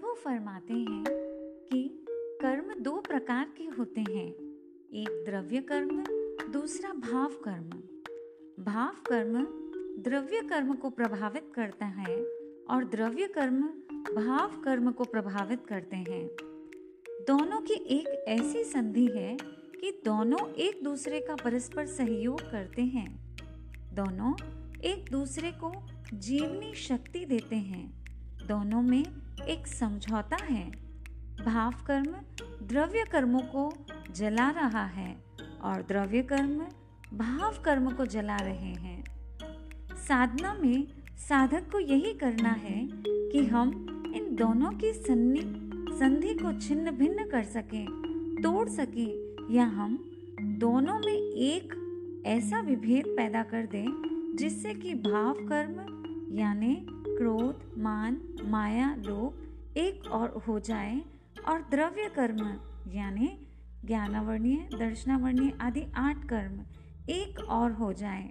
प्रभु फरमाते हैं कि कर्म दो प्रकार के होते हैं। एक द्रव्य कर्म, दूसरा भाव कर्म। भाव कर्म द्रव्य कर्म को प्रभावित करता है और द्रव्य कर्म भाव कर्म को प्रभावित करते हैं। दोनों की एक ऐसी संधि है कि दोनों एक दूसरे का परस्पर सहयोग करते हैं। दोनों एक दूसरे को जीवनी शक्ति देते हैं। दोनों में एक समझौता है। भाव कर्म द्रव्य कर्मों को जला रहा है और द्रव्य कर्म भाव कर्म को जला रहे हैं। साधना में साधक को यही करना है कि हम इन दोनों की सन्नी, संधि को छिन्न भिन्न कर सकें, तोड़ सकें या हम दोनों में एक ऐसा विभेद पैदा कर दें जिससे कि भाव कर्म यानी क्रोध, मान, माया, लोभ एक और हो जाए और द्रव्य कर्म यानी ज्ञानावर्णीय, दर्शनावर्णीय आदि आठ कर्म एक और हो जाए।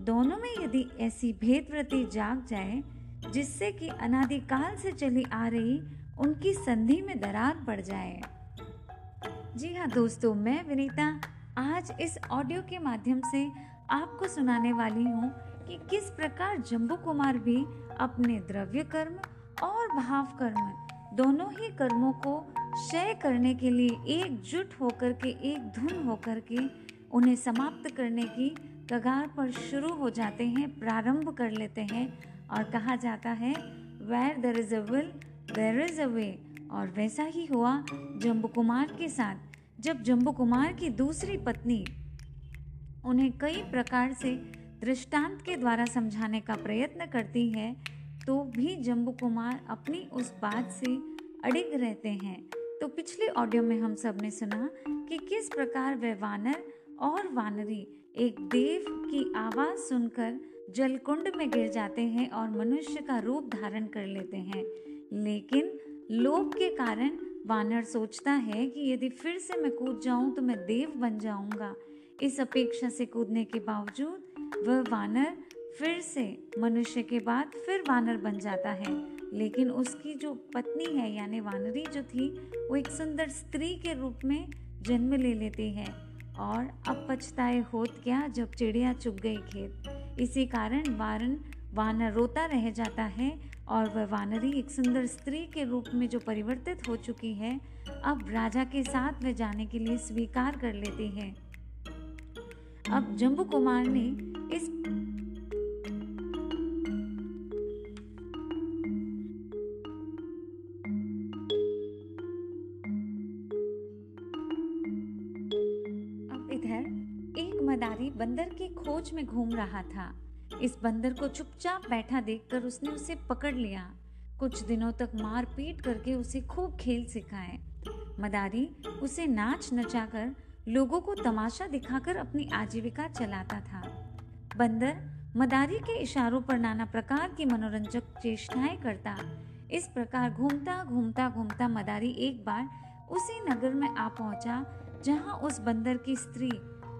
दोनों में यदि ऐसी भेद वृत्ति जाग जाए, जिससे कि अनादिकाल से चली आ रही उनकी संधि में दरार पड़ जाए। जी हाँ दोस्तों, मैं विनीता आज इस ऑडियो के माध्यम से आपको सुनाने वाली हूँ कि किस प्रकार जम्बू कुमार भी अपने द्रव्य कर्म और भाव कर्म दोनों ही कर्मों को क्षय करने के लिए एकजुट होकर के, एक धुन होकर के उन्हें समाप्त करने की कगार पर शुरू हो जाते हैं, प्रारंभ कर लेते हैं और कहा जाता है where there is a will there is a way और वैसा ही हुआ जम्बू कुमार के साथ। जब जम्बू कुमार की दूसरी पत्नी उन्हें कई प्रकार से दृष्टांत के द्वारा समझाने का प्रयत्न करती है तो भी जम्बू कुमार अपनी उस बात से अड़िग रहते हैं। तो पिछले ऑडियो में हम सबने सुना कि किस प्रकार वे वानर और वानरी एक देव की आवाज़ सुनकर जलकुंड में गिर जाते हैं और मनुष्य का रूप धारण कर लेते हैं। लेकिन लोभ के कारण वानर सोचता है कि यदि फिर से मैं कूद जाऊँ तो मैं देव बन जाऊँगा। इस अपेक्षा से कूदने के बावजूद वह वानर फिर से मनुष्य के बाद फिर वानर बन जाता है। लेकिन उसकी जो पत्नी है, यानी वानरी जो थी, वो एक सुंदर स्त्री के रूप में जन्म ले लेती है और अब पछताए होत क्या जब चिड़िया चुग गई खेत। इसी कारण वारन वानर रोता रह जाता है और वह वानरी एक सुंदर स्त्री के रूप में जो परिवर्तित हो चुकी है, अब राजा के साथ वह जाने के लिए स्वीकार कर लेती है। अब जम्बू कुमार ने इस अब इधर, एक मदारी बंदर की खोज में घूम रहा था। इस बंदर को चुपचाप बैठा देखकर उसने उसे पकड़ लिया। कुछ दिनों तक मार पीट करके उसे खूब खेल सिखाए। मदारी उसे नाच नचाकर लोगों को तमाशा दिखाकर अपनी आजीविका चलाता था। बंदर मदारी के इशारों पर नाना प्रकार की मनोरंजक चेष्टाएँ करता। इस प्रकार घूमता घूमता घूमता मदारी एक बार उसी नगर में आ पहुँचा, जहाँ उस बंदर की स्त्री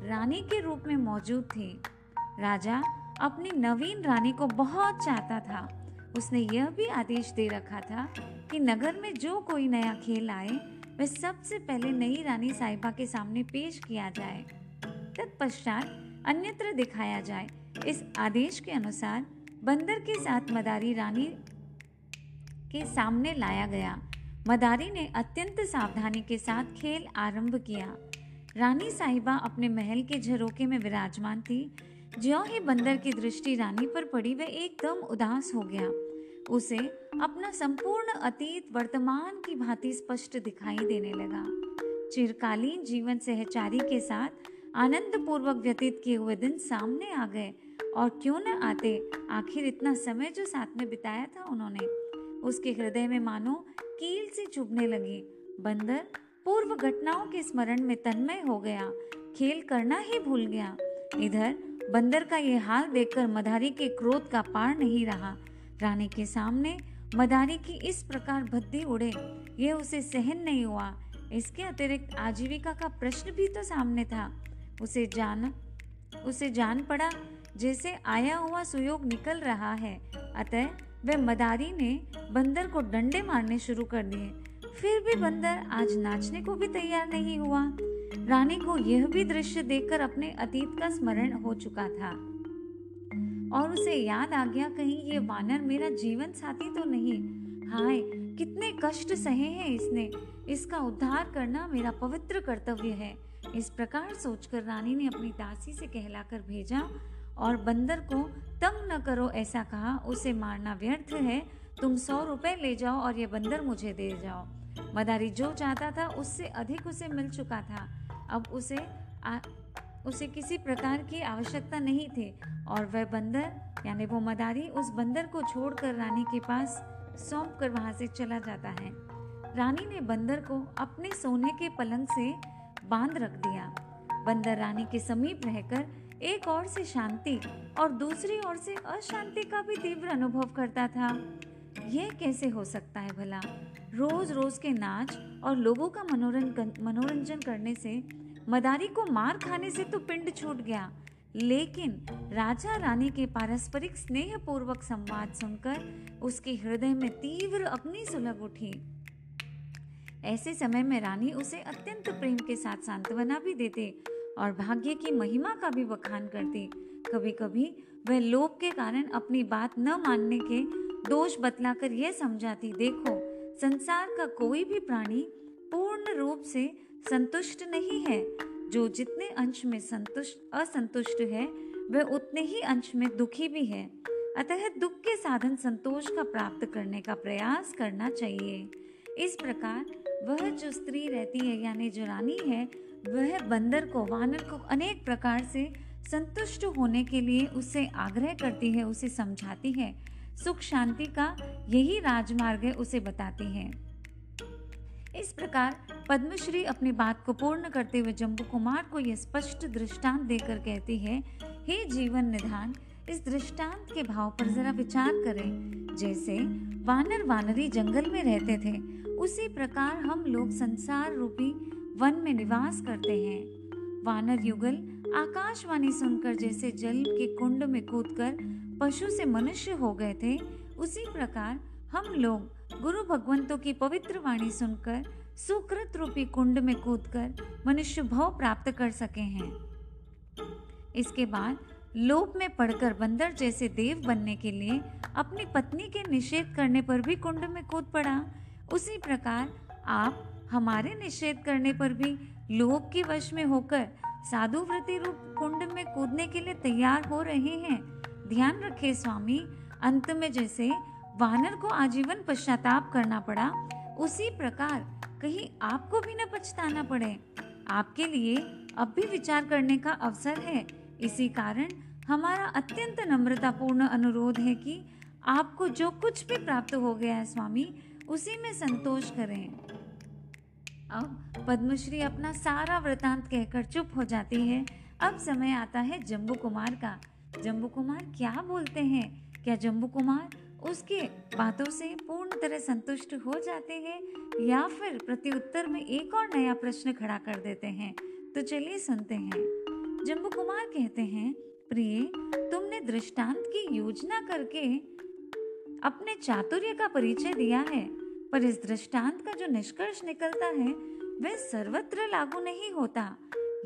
रानी के रूप में मौजूद थी। राजा अपनी नवीन रानी को बहुत चाहता था। उसने यह भी आदेश दे रखा था कि नगर में जो कोई नया खेल आए, वह सबसे पहले नई रानी साहिबा के सामने पेश किया जाए। तत्पश्चात अन्यत्र दिखाया जाए। इस आदेश के अनुसार बंदर के साथ मदारी रानी के सामने लाया गया। मदारी ने अत्यंत सावधानी के साथ खेल आरंभ किया। रानी साहिबा अपने महल के झरोके में विराजमान थी। ज्यों ही बंदर की दृष्टि रानी पर पड़ी, वह एकदम उदास हो गया। उसे अपना संपूर्ण अतीत वर्तमान की भांति स्पष्ट दिखाई देने लगा। चिरकालीन जीवन सहचारी के साथ आनंद पूर्वक व्यतीत किए हुए दिन सामने आ गए। और क्यों न आते, आखिर इतना समय जो साथ में बिताया था उन्होंने। उसके हृदय में मानो कील सी चुभने लगी। बंदर पूर्व घटनाओं के स्मरण में तन्मय हो गया। खेल करना ही भूल गया। इधर बंदर का ये हाल देखकर मदारी के क्रोध का पार नहीं रहा। रानी के सामने मदारी की इस प्रकार भद्दी उड़े। ये उसे सहन नहीं हुआ। इसके अतिरिक्त आजीविका का प्रश्न भी तो सामने था। उसे जान उसे जान पड़ा जैसे आया हुआ सुयोग निकल रहा है। अतः वह मदारी ने बंदर को डंडे मारने शुरू कर दिए। फिर भी बंदर आज नाचने को भी तैयार नहीं हुआ। रानी को यह भी दृश्य देखकर अपने अतीत का स्मरण हो चुका था। और उसे याद आ गया कहीं ये वानर मेरा जीवन साथी तो नहीं। हाय, कितने कष्ट सहे हैं इसने। इसका उद्धार करना मेरा पवित्र कर्तव्य है। इस प्रकार सोचकर रानी ने अपनी दासी से कहलाकर भेजा और बंदर को तंग न करो ऐसा कहा उसे मारना व्यर्थ है। तुम सौ रुपए ले जाओ और ये बंदर मुझे दे जाओ। मदारी जो चाहता था उससे अधिक उसे मिल चुका था। अब उसे आ, उसे किसी प्रकार की आवश्यकता नहीं थी और वह बंदर यानी वो मदारी उस बंदर को छोड़कर रानी के पास सौंप कर वहाँ से चला जाता है। रानी ने बंदर को अपने सोने के पलंग से बाँध रख दिया। बंदर रानी के समीप रहकर एक ओर से शांति और दूसरी ओर से अशांति का भी तीव्र अनुभव करता था। यह कैसे हो सकता है भला? रोज रोज के नाच और लोगों का मनोरंजन करने से मदारी को मार खाने से तो पिंड छूट गया। लेकिन राजा रानी के पारस्परिक स्नेह पूर्वक संवाद सुनकर उसके हृदय में तीव्र अपनी सुलभ उठी। ऐसे समय में रानी उसे अत्यंत प्रेम के साथ सांत्वना भी देते और भाग्य की महिमा का भी बखान करती। कभी कभी वह लोभ के कारण अपनी बात न मानने के दोष बतलाकर यह समझाती, देखो, संसार का कोई भी प्राणी पूर्ण रूप से संतुष्ट नहीं है। जो जितने अंश में संतुष्ट, असंतुष्ट है, वह उतने ही अंश में दुखी भी है। अतः दुख के साधन संतोष का प्राप्त करने का प्रयास करना चाहिए। इस प्रकार वह जो स्त्री रहती है, यानी जो रानी है, वह बंदर को, वानर को अनेक प्रकार से संतुष्ट होने के लिए उससे आग्रह करती है, उसे समझाती है। सुख शांति का यही राजमार्ग है, उसे बताती है। इस प्रकार पद्मश्री अपनी बात को पूर्ण करते हुए जम्बू कुमार को यह स्पष्ट दृष्टांत देकर कहती है, हे जीवन निधान इस दृष्टांत के भाव पर जरा विचार करें। जैसे वानर वानरी जंगल में रहते थे, उसी प्रकार हम लोग संसार रूपी वन में निवास करते हैं। वानर युगल आकाशवाणी सुनकर जैसे जल के कुंड में कूदकर पशु से मनुष्य हो गए थे, उसी प्रकार हम लोग गुरु भगवंतों की पवित्र वाणी सुनकर सुकृत रूपी कुंड में कूदकर मनुष्य भाव प्राप्त कर सके हैं। इसके बाद लोभ में पड़कर बंदर जैसे देव बनने के लिए अपनी पत्नी के निषेध करने पर भी कुंड में कूद पड़ा। उसी प्रकार आप हमारे निषेध करने पर भी लोभ के वश में होकर साधु वृत्ति रूप कुंड में कूदने के लिए तैयार हो रहे हैं। ध्यान रखे स्वामी, अंत में जैसे वानर को आजीवन पश्चाताप करना पड़ा, उसी प्रकार कहीं आपको भी न पछताना पड़े। आपके लिए अब भी विचार करने का अवसर है। इसी कारण हमारा अत्यंत नम्रतापूर्ण अनुरोध है कि आपको जो कुछ भी प्राप्त हो गया है स्वामी, उसी में संतोष करें। अब पद्मश्री अपना सारा वृतांत कहकर चुप हो जाती है। अब समय आता है जम्बू कुमार का। जम्बू कुमार क्या बोलते हैं? क्या जम्बू कुमार उसके बातों से पूर्ण तरह संतुष्ट हो जाते हैं? या फिर प्रत्युत्तर में एक और नया प्रश्न खड़ा कर देते हैं? तो चलिए सुनते हैं। जम्बू कुमार कहते हैं, प्रिय, तुमने दृष्टांत की योजना करके अपने चातुर्य का परिचय दिया है, पर इस दृष्टांत का जो निष्कर्ष निकलता है, वह सर्वत्र लागू नहीं होता।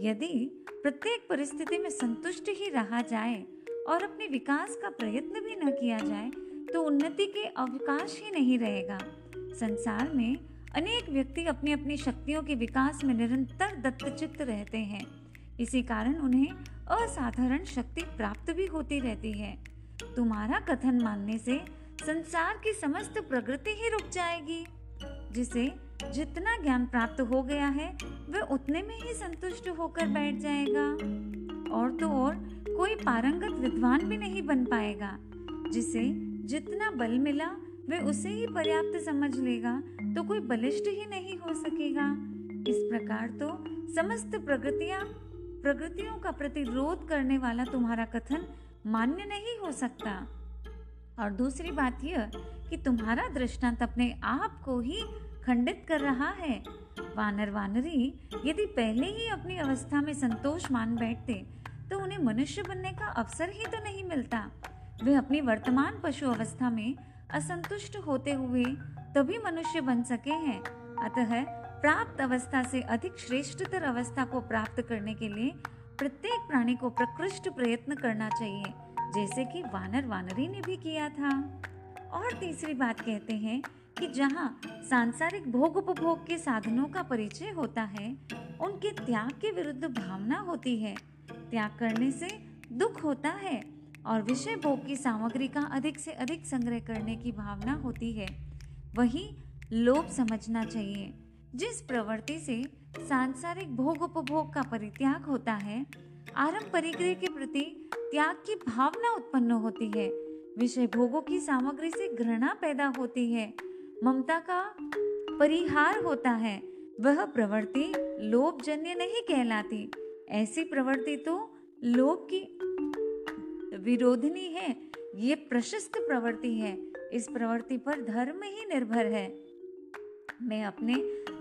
यदि प्रत्येक परिस्थिति में संतुष्ट ही रहा जाए और अपने विकास का प्रयत्न भी न किया जाए तो उन्नति के अवकाश ही नहीं रहेगा। संसार में अनेक व्यक्ति अपनी अपनी शक्तियों के विकास में निरंतर दत्तचित्त रहते हैं। इसी कारण उन्हें असाधारण शक्ति प्राप्त भी होती रहती है। तुम्हारा कथन मानने से संसार की समस्त प्रगति ही रुक जाएगी। जिसे जितना ज्ञान प्राप्त हो गया है, वह उतने में ही संतुष्ट होकर बैठ जाएगा। और तो और कोई पारंगत विद्वान भी नहीं बन पाएगा। जिसे जितना बल मिला, वह उसे ही पर्याप्त समझ लेगा तो कोई बलिष्ठ ही नहीं हो सकेगा। इस प्रकार तो समस्त प्रगतियाँ प्रगतियों का प्रतिरोध करने वाला तुम्हारा कथन मान्य नहीं हो सकता। और दूसरी बात यह कि तुम्हारा दृष्टांत अपने आप को ही खंडित कर रहा है। वानर वानरी, यदि पहले ही अपनी अवस्था में संतोष मान बैठते तो उन्हें मनुष्य बनने का अवसर ही तो नहीं मिलता। वे अपनी वर्तमान पशु अवस्था में असंतुष्ट होते हुए तभी मनुष्य बन सके हैं। अतः प्राप्त अवस्था से अधिक श्रेष्ठतर अवस्था को प्राप्त करने के लिए प्रत्येक प्राणी को प्रकृष्ट प्रयत्न करना चाहिए, जैसे कि वानर वानरी ने भी किया था। और तीसरी बात कहते हैं कि जहाँ सांसारिक भोग उपभोग के साधनों का परिचय होता है, उनके त्याग के विरुद्ध भावना होती है। त्याग करने से दुख होता है और विषय भोग की सामग्री का अधिक से अधिक संग्रह करने की भावना होती है। वही लोभ समझना चाहिए। जिस प्रवृत्ति से सांसारिक भोग उपभोग का परित्याग होता है, आरंभ परिग्रह के प्रति त्याग की भावना उत्पन्न होती है। विषय भोगों की सामग्री से घृणा पैदा होती है। ममता का परिहार होता है। वह प्रवृत्ति लोभ जन्य नहीं कहलाती। ऐसी प्रवृत्ति तो लोभ की विरोधनी है। ये प्रशस्त प्रवृत्ति है। इस प्रवृत्ति पर धर्म ही निर्भर है। मैं अपने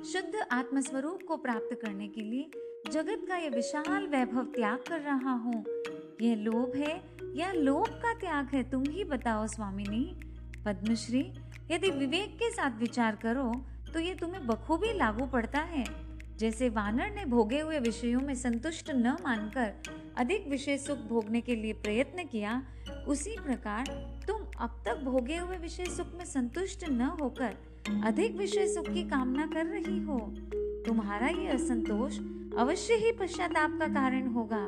शुद्ध आत्मस्वरूप को प्राप्त करने के लिए जगत का यह विशाल वैभव त्याग कर रहा हूँ। यह लोभ है, या लोभ का त्याग है, तुम ही बताओ स्वामिनी पद्मश्री, यदि विवेक के साथ विचार करो तो ये तुम्हें बखूबी लागू पड़ता है। जैसे वानर ने भोगे हुए विषयों में संतुष्ट न मानकर अधिक विषय सुख भोगने के लिए प्रयत्न किया, उसी प्रकार तुम अब तक भोगे हुए विषय सुख में संतुष्ट न होकर अधिक विषय सुख की कामना कर रही हो, तुम्हारा ये असंतोष अवश्य ही पश्चाताप का कारण होगा।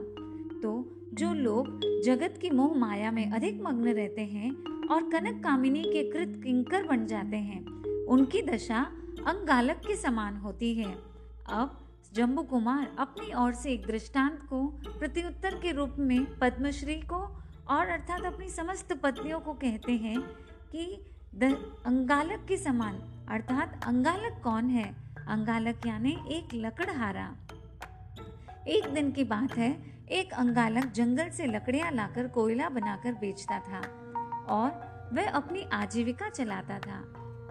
तो जो लोग जगत की मोह माया में अधिक मग्न रहते हैं और कनक कामिनी के कृत किंकर बन जाते हैं, उनकी दशा अंगालक के समान होती है। अब जम्बू कुमार अपनी ओर से एक दृष्टांत को प्रत्युत्तर के रूप में पद्मश्री को और अर्थात अपनी समस्त पत्नियों को कहते हैं कि अंगालक के समान, अर्थात अंगालक कौन है? अंगालक यानी एक लकड़हारा। एक दिन की बात है, एक अंगालक जंगल से लकड़ियाँ लाकर कोयला बनाकर बेचता था और वह अपनी आजीविका चलाता था।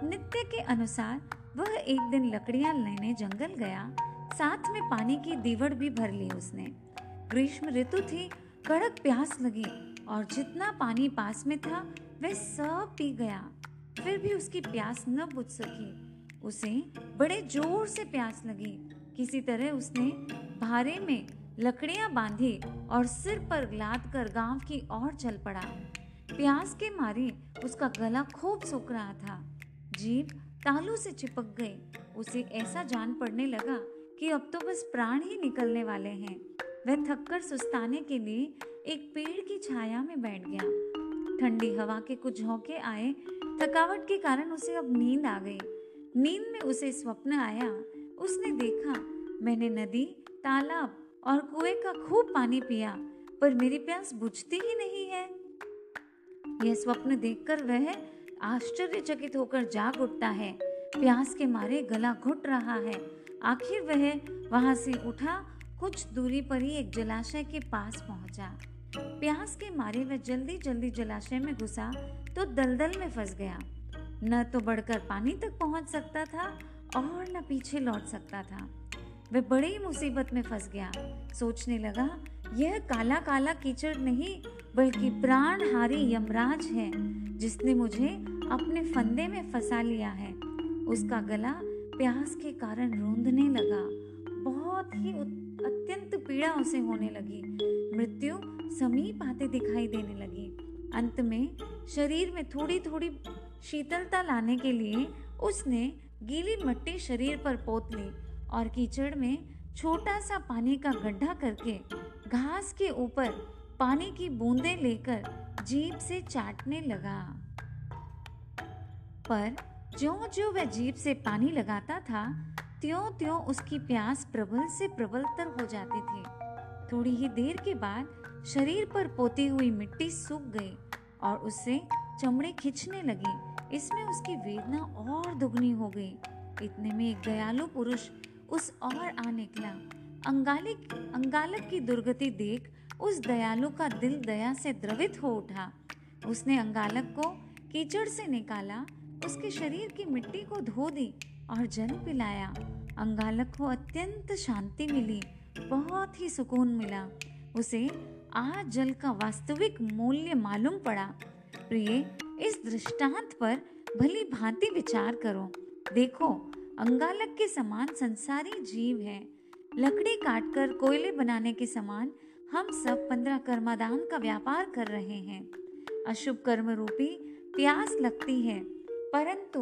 नित्य के अनुसार, वह एक दिन लकड़ियाँ लेने जंगल गया। साथ में पानी की दीवड़ भी भर ली उसने। ग्रीष्म ऋतु थी, कड़क प्यास लगी और जितना पानी पास में था, वह सब पी गया। फिर भी उसकी प्यास न बुझ सकी। उसे बड़े ज़ोर से प्यास लगी। किसी तरह उसने भारे में लकड़ियाँ बांधी और सिर पर लाद कर गाँव की ओर चल पड़ा। प्यास के मारे उसका गला खूब सूख रहा था। जीप तालू से चिपक गई। उसे ऐसा जान पड़ने लगा कि अब तो बस प्राण ही निकलने वाले हैं। वह थककर सुस्ताने के लिए एक पेड़ की छाया में बैठ गया। ठंडी हवा के कुछ झोंके आए, थकावट के कारण उसे अब नींद आ गई। नींद में उसे स्वप्न आया। उसने देखा, मैंने नदी, तालाब और कुएँ का खूब पानी पिया, पर मेरी प्यास बुझती ही नहीं है। यह स्वप्न देखकर वह आश्चर्यचकित होकर जाग उठता है। प्यास के मारे गला घुट रहा है। आखिर वह वहाँ से उठा, कुछ दूरी पर ही एक जलाशय के पास पहुँचा। प्यास के मारे वह जल्दी जल्दी जलाशय में घुसा तो दलदल में फंस गया। न तो बढ़कर पानी तक पहुँच सकता था और न पीछे लौट सकता था। वह बड़ी मुसीबत में फंस गया। सोचने लगा, यह काला काला कीचड़ नहीं, बल्कि प्राणहारी यमराज है, जिसने मुझे अपने फंदे में फंसा लिया है। उसका गला प्यास के कारण रोंदने लगा। बहुत ही अत्यंत पीड़ा उसे होने लगी। मृत्यु समीप आते दिखाई देने लगी। अंत में शरीर में थोड़ी थोड़ी शीतलता लाने के लिए उसने गीली मट्टी शरीर पर पोत ली और कीचड़ में छोटा सा पानी का गड्ढा करके घास के ऊपर पानी की बूंदें लेकर जीप से चाटने लगा। पर ज्यो ज्यो वह जीप से पानी लगाता था त्यों त्यों उसकी प्यास प्रबल से प्रबलतर हो जाती थी। थोड़ी ही देर के बाद शरीर पर पोती हुई मिट्टी सूख गई और उससे चमड़े खिंचने लगी। इसमें उसकी वेदना और दुगनी हो गई। इतने में एक दयालु पुरुष उस और आ निकला। अंगालिक, अंगालक की दुर्गति देख उस दयालु का दिल दया से द्रवित हो उठा। उसने अंगालक को कीचड़ से निकाला, उसके शरीर की मिट्टी को धो दी और जल पिलाया। अंगालक को अत्यंत शांति मिली। बहुत ही सुकून मिला। उसे आज जल का वास्तविक मूल्य मालूम पड़ा। प्रिय, इस दृष्टांत पर भली भांति विचार करो। देखो, अंगालक के समान संसारी जीव है। लकड़ी काटकर कोयले बनाने के समान हम सब पंद्रह कर्मादान का व्यापार कर रहे हैं। अशुभ कर्म रूपी प्यास लगती है, परंतु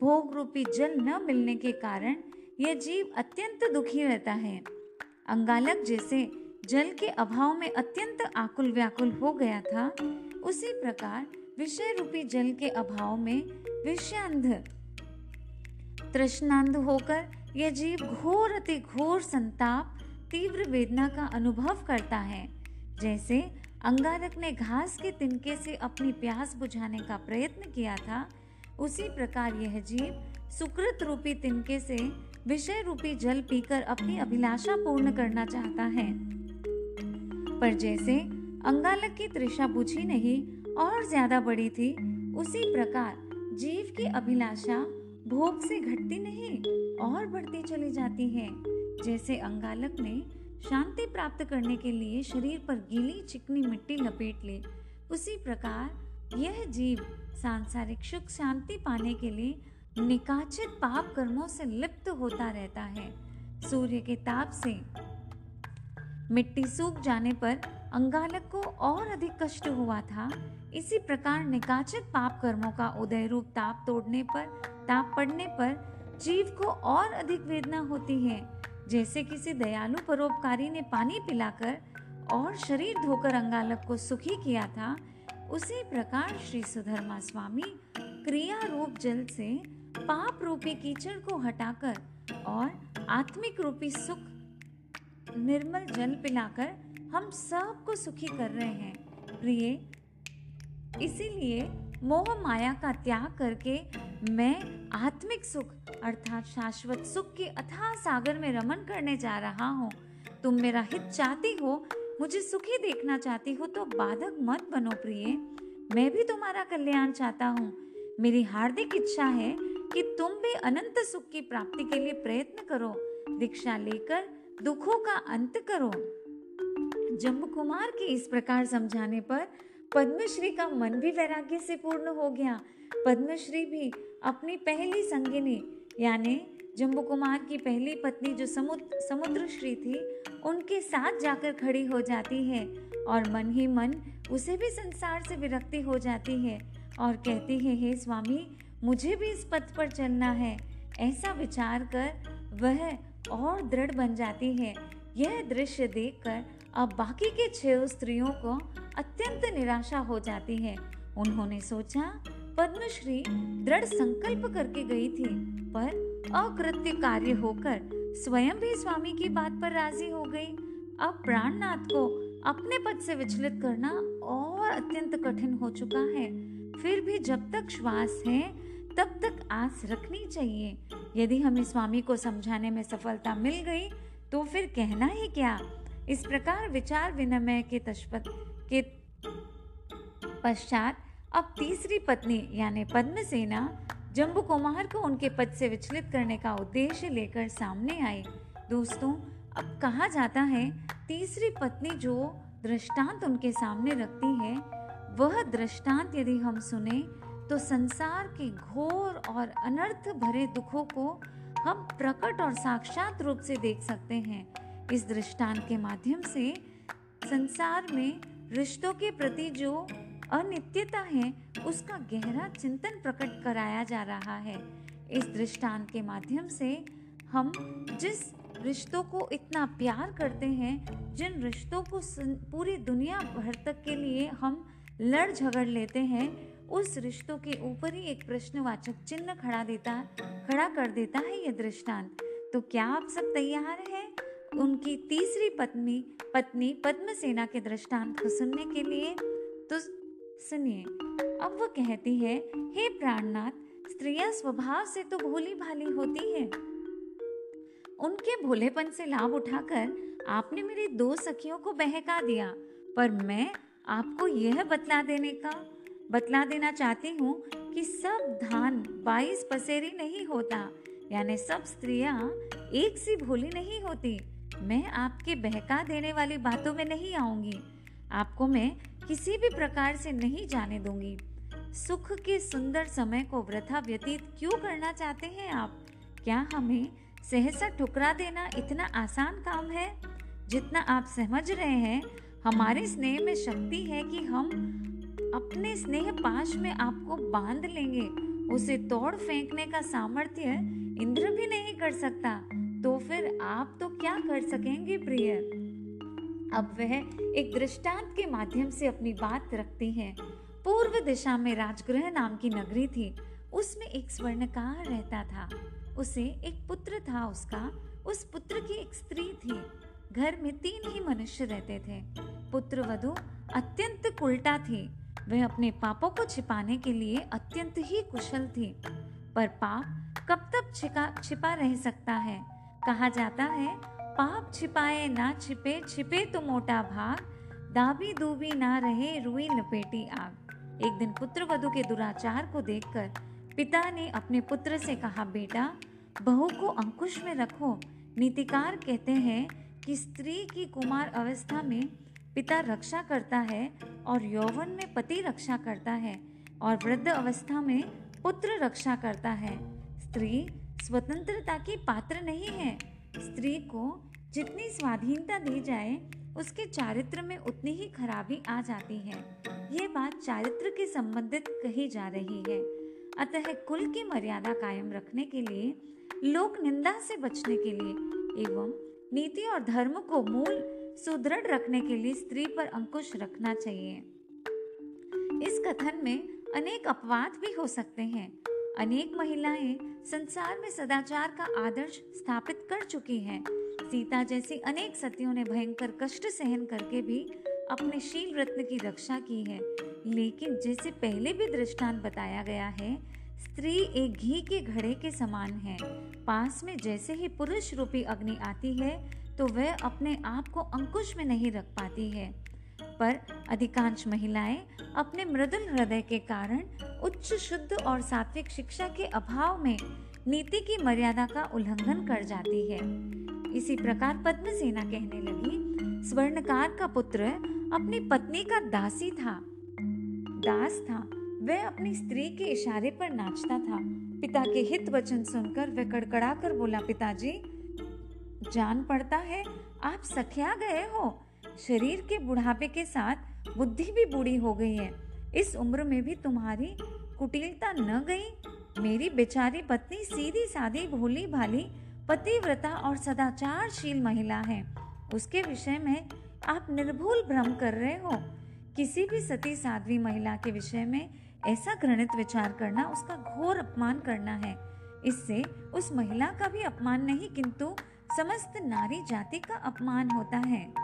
भोग रूपी जल न मिलने के कारण यह जीव अत्यंत दुखी रहता है। अंगालक जैसे जल के अभाव में अत्यंत आकुल व्याकुल हो गया था, उसी प्रकार विषय रूपी जल के अभाव में विषयांध। तृष्णांध होकर यह जीव घोर अति घोर संताप, तीव्र वेदना का अनुभव करता है। जैसे अंगारक ने घास के तिनके से अपनी प्यास बुझाने का प्रयत्न किया था, उसी प्रकार यह जीव सुकृत रूपी तिनके से विषय रूपी जल पीकर अपनी अभिलाषा पूर्ण करना चाहता है। पर जैसे अंगालक की तृषा बुझी नहीं, और ज़्यादा बड़ी थी, उसी प्रकार जीव की अभिलाषा भोग से घटती नहीं, और बढ़ती चली जाती है। जैसे अंगालक ने शांति प्राप्त करने के लिए शरीर पर गीली चिकनी मिट्टी लपेट ले, उसी प्रकार यह जीव सांसारिक सुख शांति पाने के लिए निकाचित पाप कर्मों से लिप्त होता रहता है। सूर्य के ताप से मिट्टी सूख जाने पर अंगालक को और अधिक कष्ट हुआ था। इसी प्रकार निकाचित पाप कर्मों का उदय रूप ताप तोड़ने पर, ताप पड़ने पर जीव को और अधिक वेदना होती है। जैसे किसी दयालु परोपकारी ने पानी पिलाकर और शरीर धोकर अंगालक को सुखी किया था, उसी प्रकार श्री सुधर्मा स्वामी क्रिया रूप जल से पाप रूपी कीचड़ को हटाकर और आत्मिक रूपी सुख निर्मल जल पिलाकर हम सबको सुखी कर रहे हैं। प्रिय, इसीलिए मोह माया का त्याग करके मैं आत्मिक सुख अर्थात शाश्वत सुख के अथाह सागर में रमन करने जा रहा हूँ। तुम मेरा हित चाहती हो, मुझे सुखी देखना चाहती हो तो बाधक मत बनो प्रिय। मैं भी तुम्हारा कल्याण चाहता हूँ। मेरी हार्दिक इच्छा है कि तुम भी अनंत सुख की प्राप्ति के लिए प्रयत्न करो, दीक्षा लेकर दुखों का अंत करो। जम्बू कुमार के इस प्रकार समझाने पर पद्मश्री का मन भी वैराग्य से पूर्ण हो गया। पद्मश्री भी अपनी पहली संगिनी, यानी जम्बू कुमार की पहली पत्नी जो समुद्र समुद्र श्री थी, उनके साथ जाकर खड़ी हो जाती है और मन ही मन उसे भी संसार से विरक्ति हो जाती है और कहती है, हे स्वामी मुझे भी इस पथ पर चलना है। ऐसा विचार कर वह और दृढ़ बन जाती है। यह दृश्य देखकर अब बाकी के छह स्त्रियों को अत्यंत निराशा हो जाती है। उन्होंने सोचा, पद्मश्री दृढ़ संकल्प करके गई थी, पर अकृत्य कार्य होकर स्वयं भी स्वामी की बात पर राज़ी हो गई। अब प्राणनाथ को अपने पद से विचलित करना और अत्यंत कठिन हो चुका है। फिर भी जब तक श्वास है तब तक आस रखनी चाहिए। यदि हमें स्वामी को समझाने में सफलता मिल गई तो फिर कहना ही क्या? इस प्रकार विचार विनिमय के तशपत के पश्चात अब तीसरी पत्नी, यानी पद्मसेना जम्बू कुमार को उनके पद से विचलित करने का उद्देश्य लेकर सामने आई। दोस्तों, अब कहा जाता है, तीसरी पत्नी जो दृष्टांत उनके सामने रखती है, वह दृष्टांत यदि हम सुने तो संसार के घोर और अनर्थ भरे दुखों को हम प्रकट और साक्षात रूप से देख सकते हैं। इस दृष्टांत के माध्यम से संसार में रिश्तों के प्रति जो अनित्यता है, उसका गहरा चिंतन प्रकट कराया जा रहा है। इस दृष्टांत के माध्यम से हम जिस रिश्तों को इतना प्यार करते हैं, जिन रिश्तों को पूरी दुनिया भर तक के लिए हम लड़ झगड़ लेते हैं उस रिश्तों के ऊपर ही एक प्रश्नवाचक चिन्ह खड़ा देता, खड़ा कर देता है ये दृष्टांत। तो क्या आप सब तैयार हैं उनकी तीसरी पत्नी पत्नी पद्मसेना के दृष्टांत को सुनने के लिए? तो सुनिए। अब वो कहती है, हे प्राणनाथ, स्त्रियाँ स्वभाव से तो भोली भाली होती है। उनके भोलेपन से लाभ उठाकर आपने मेरी दो सखियों को बहका दिया, पर मैं आपको यह बतला देने का बतला देना चाहती हूँ कि सब धान बाईस पसेरी नहीं होता, यानी सब स्त्रियाँ एक सी भोली नहीं होती। मैं आपके बहका देने वाली बातों में नहीं आऊँगी। आपको मैं किसी भी प्रकार से नहीं जाने दूँगी। सुख के सुंदर समय को वृथा व्यतीत क्यों करना चाहते हैं आप? क्या हमें सहसा ठुकरा देना इतना आसान काम है? जितना आप समझ रहे हैं, हमारे स्नेह में शक्ति है कि हम अपने स्नेह पाश में आपको बाँध लेंगे। उसे तोड़ फेंकने का सामर्थ्य इंद्र भी नहीं कर सकता। तो फिर आप तो क्या कर सकेंगे प्रिय? अब वह एक दृष्टांत के माध्यम से अपनी बात रखती है। पूर्व दिशा में राजगृह नाम की नगरी थी। उसमें एक स्वर्णकार रहता था। उसे एक पुत्र था उसका। उस पुत्र की एक स्त्री थी। घर में तीन ही मनुष्य रहते थे। पुत्र वधु अत्यंत उल्टा थी। वह अपने पापों को छिपाने के लिए अत्यंत ही कुशल थी। पर पाप कब तक छिपा छिपा रह सकता है? कहा जाता है, पाप छिपाए ना छिपे छिपे तो मोटा भाग। दाबी दूबी ना रहे, रुई लपेटी आग। एक दिन पुत्र वधु के दुराचार को देखकर पिता ने अपने पुत्र से कहा, बेटा, बहू को अंकुश में रखो। नीतिकार कहते हैं कि स्त्री की कुमार अवस्था में पिता रक्षा करता है और यौवन में पति रक्षा करता है और वृद्ध अवस्था में पुत्र रक्षा करता है। स्त्री स्वतंत्रता की पात्र नहीं है। स्त्री को जितनी स्वाधीनता दी जाए, उसके चारित्र में उतनी ही खराबी आ जाती है। ये बात चारित्र के संबंधित कही जा रही है। अतः कुल की मर्यादा कायम रखने के लिए, लोक निंदा से बचने के लिए एवं नीति और धर्म को मूल सुदृढ़ रखने के लिए स्त्री पर अंकुश रखना चाहिए। इस कथन में अनेक अपवाद भी हो सकते हैं। अनेक महिलाएँ संसार में सदाचार का आदर्श स्थापित कर चुकी हैं। सीता जैसी अनेक सतियों ने भयंकर कष्ट सहन करके भी अपने शील रत्न की रक्षा की है। लेकिन जैसे पहले भी दृष्टांत बताया गया है, स्त्री एक घी के घड़े के समान है। पास में जैसे ही पुरुष रूपी अग्नि आती है तो वह अपने आप को अंकुश में नहीं रख पाती है। पर अधिकांश महिलाएँ अपने मृदुल हृदय के कारण उच्च, शुद्ध और सात्विक शिक्षा के अभाव में नीति की मर्यादा का उल्लंघन कर जाती है। इसी प्रकार पद्मसेना कहने लगी, स्वर्णकार का पुत्र अपनी पत्नी का दासी था। दास था, वह अपनी स्त्री के इशारे पर नाचता था। पिता के हित वचन सुनकर वह कड़कड़ा कर बोला, पिताजी जान पड़ता है, आप सखिया गए हो। शरीर के बुढ़ापे के साथ बुद्धि भी बूढ़ी हो गई है। इस उम्र में भी तुम्हारी कुटिलता न गई। मेरी बेचारी पत्नी सीधी सादी भोली भाली पतिव्रता और सदाचारशील महिला है। उसके विषय में आप निर्भूल भ्रम कर रहे हो। किसी भी सती साध्वी महिला के विषय में ऐसा घृणित विचार करना, उसका घोर अपमान करना है। इससे उस महिला का भी अपमान नहीं, किंतु समस्त नारी जाति का अपमान होता है।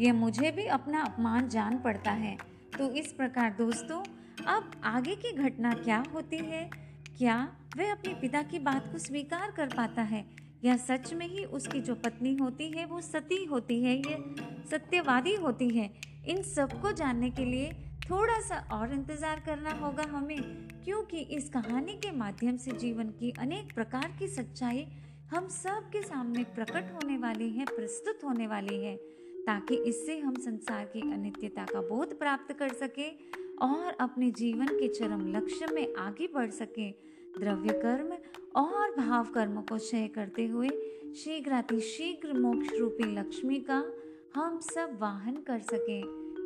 यह मुझे भी अपना अपमान जान पड़ता है। तो इस प्रकार दोस्तों, अब आगे की घटना क्या होती है? क्या वह अपने पिता की बात को स्वीकार कर पाता है? या सच में ही उसकी जो पत्नी होती है, वो सती होती है, ये सत्यवादी होती है? इन सबको जानने के लिए थोड़ा सा और इंतज़ार करना होगा हमें, क्योंकि इस कहानी के माध्यम से जीवन की अनेक प्रकार की सच्चाई हम सब के सामने प्रकट होने वाली है, प्रस्तुत होने वाली है, ताकि इससे हम संसार की अनित्यता का बोध प्राप्त कर सके और अपने जीवन के चरम लक्ष्य में आगे बढ़ सके। द्रव्य कर्म और भाव कर्म को क्षय करते हुए शीघ्र शीघ्र मोक्ष रूपी लक्ष्मी का हम सब वाहन कर सके।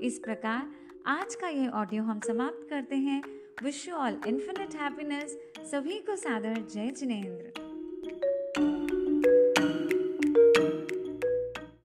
इस प्रकार आज का ये ऑडियो हम समाप्त करते हैं। Wish you all infinite happiness सभी को सादर। जय जिनेन्द्र।